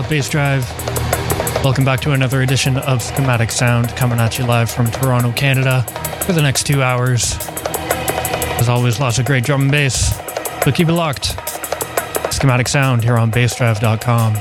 Up, Bass Drive? Welcome back to another edition of Schematic Sound coming at you live from Toronto, Canada for the next two hours. As always, lots of great drum and bass, so keep it locked. Schematic Sound here on bassdrive.com.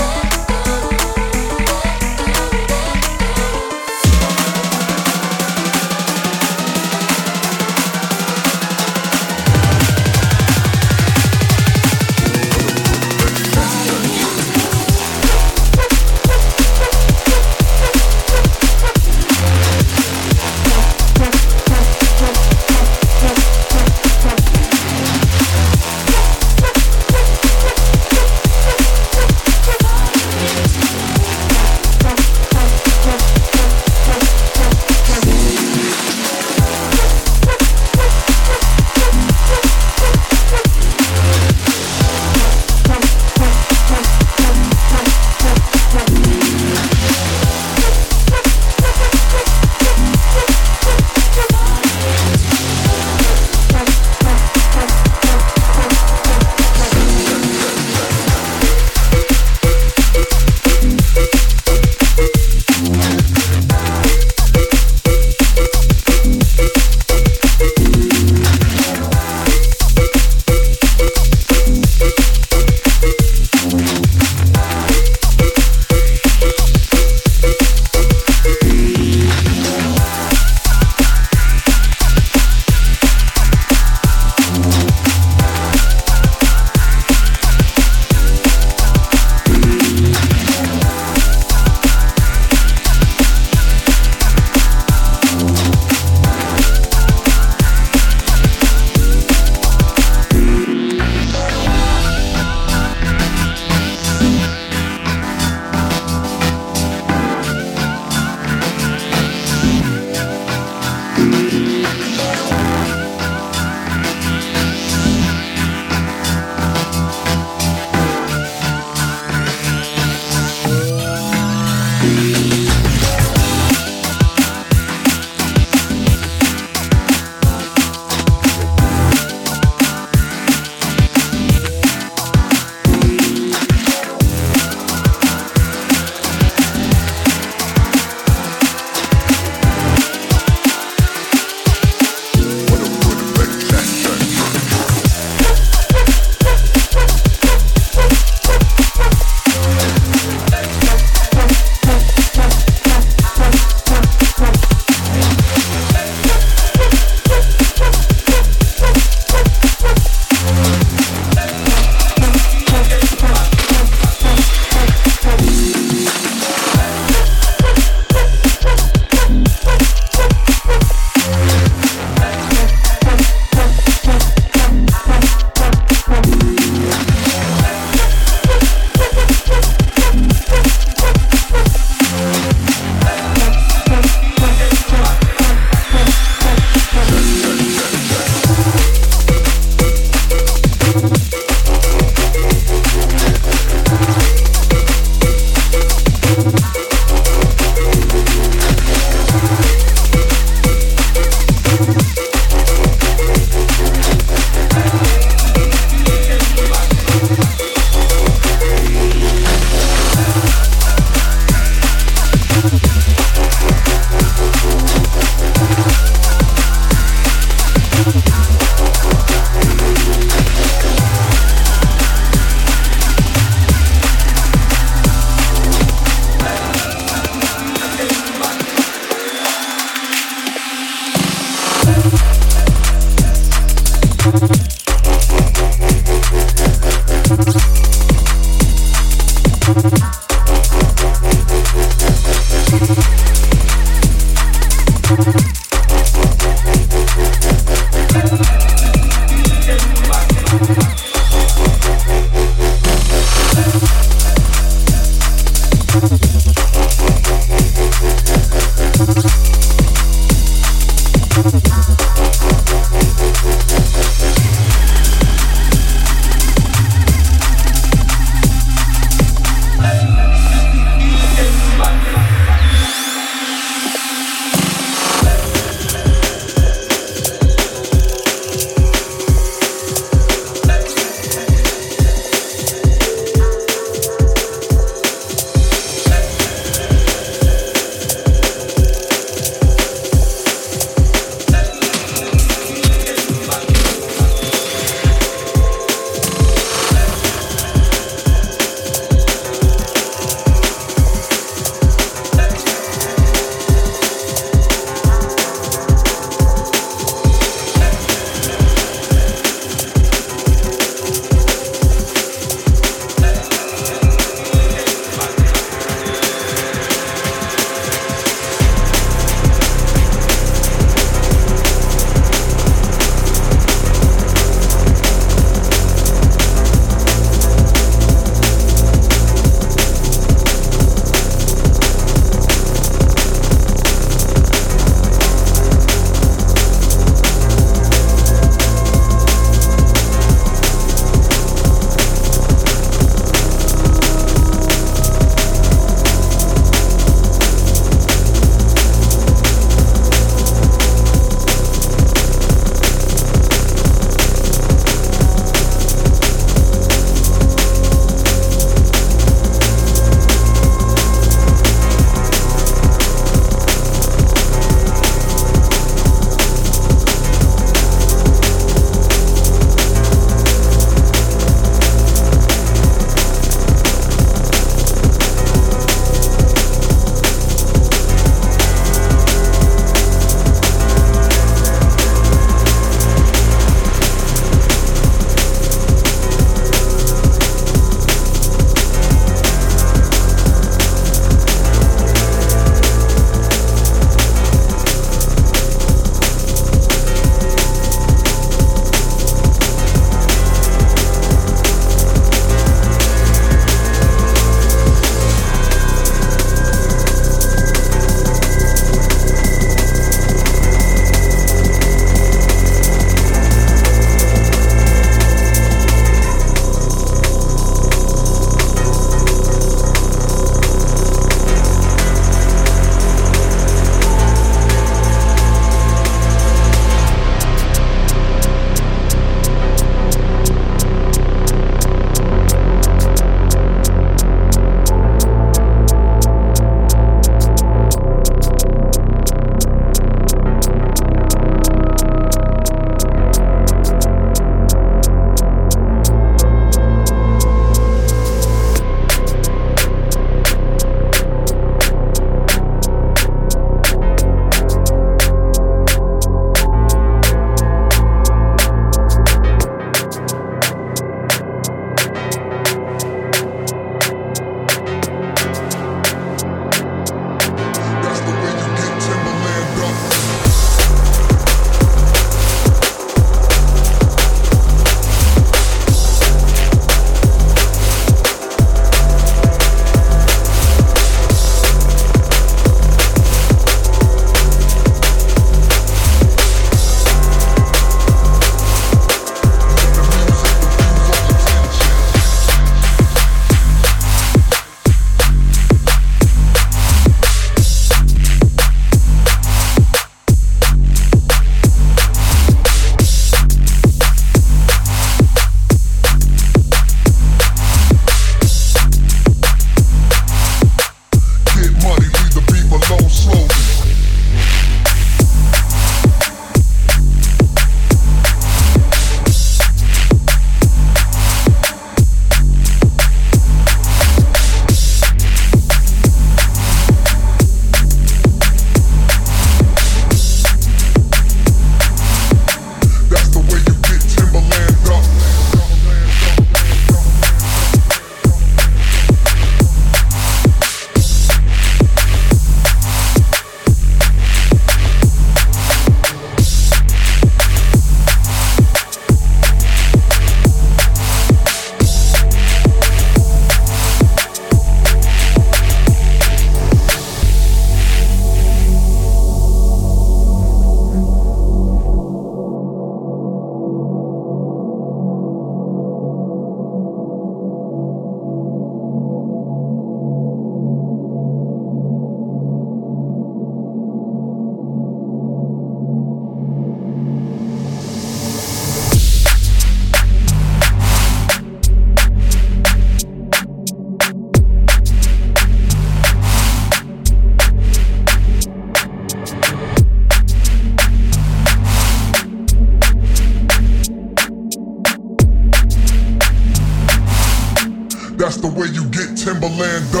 Land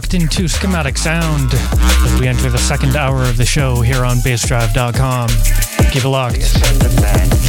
locked into Schematic Sound as we enter the second hour of the show here on bassdrive.com. Keep it locked.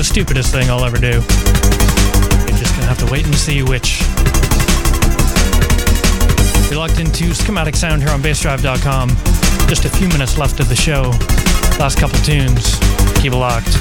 The stupidest thing I'll ever do. You're just gonna have to wait and see which. You're locked into schematic sound here on bassdrive.com. Just a few minutes left of the show. Last couple tunes. Keep it locked.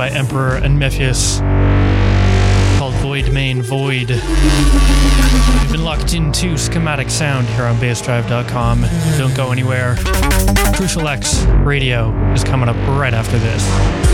By Emperor and Mefjus called Void Main Void. We've been locked into schematic sound here on bassdrive.com. Don't go anywhere. Crucial X Radio is coming up right after this.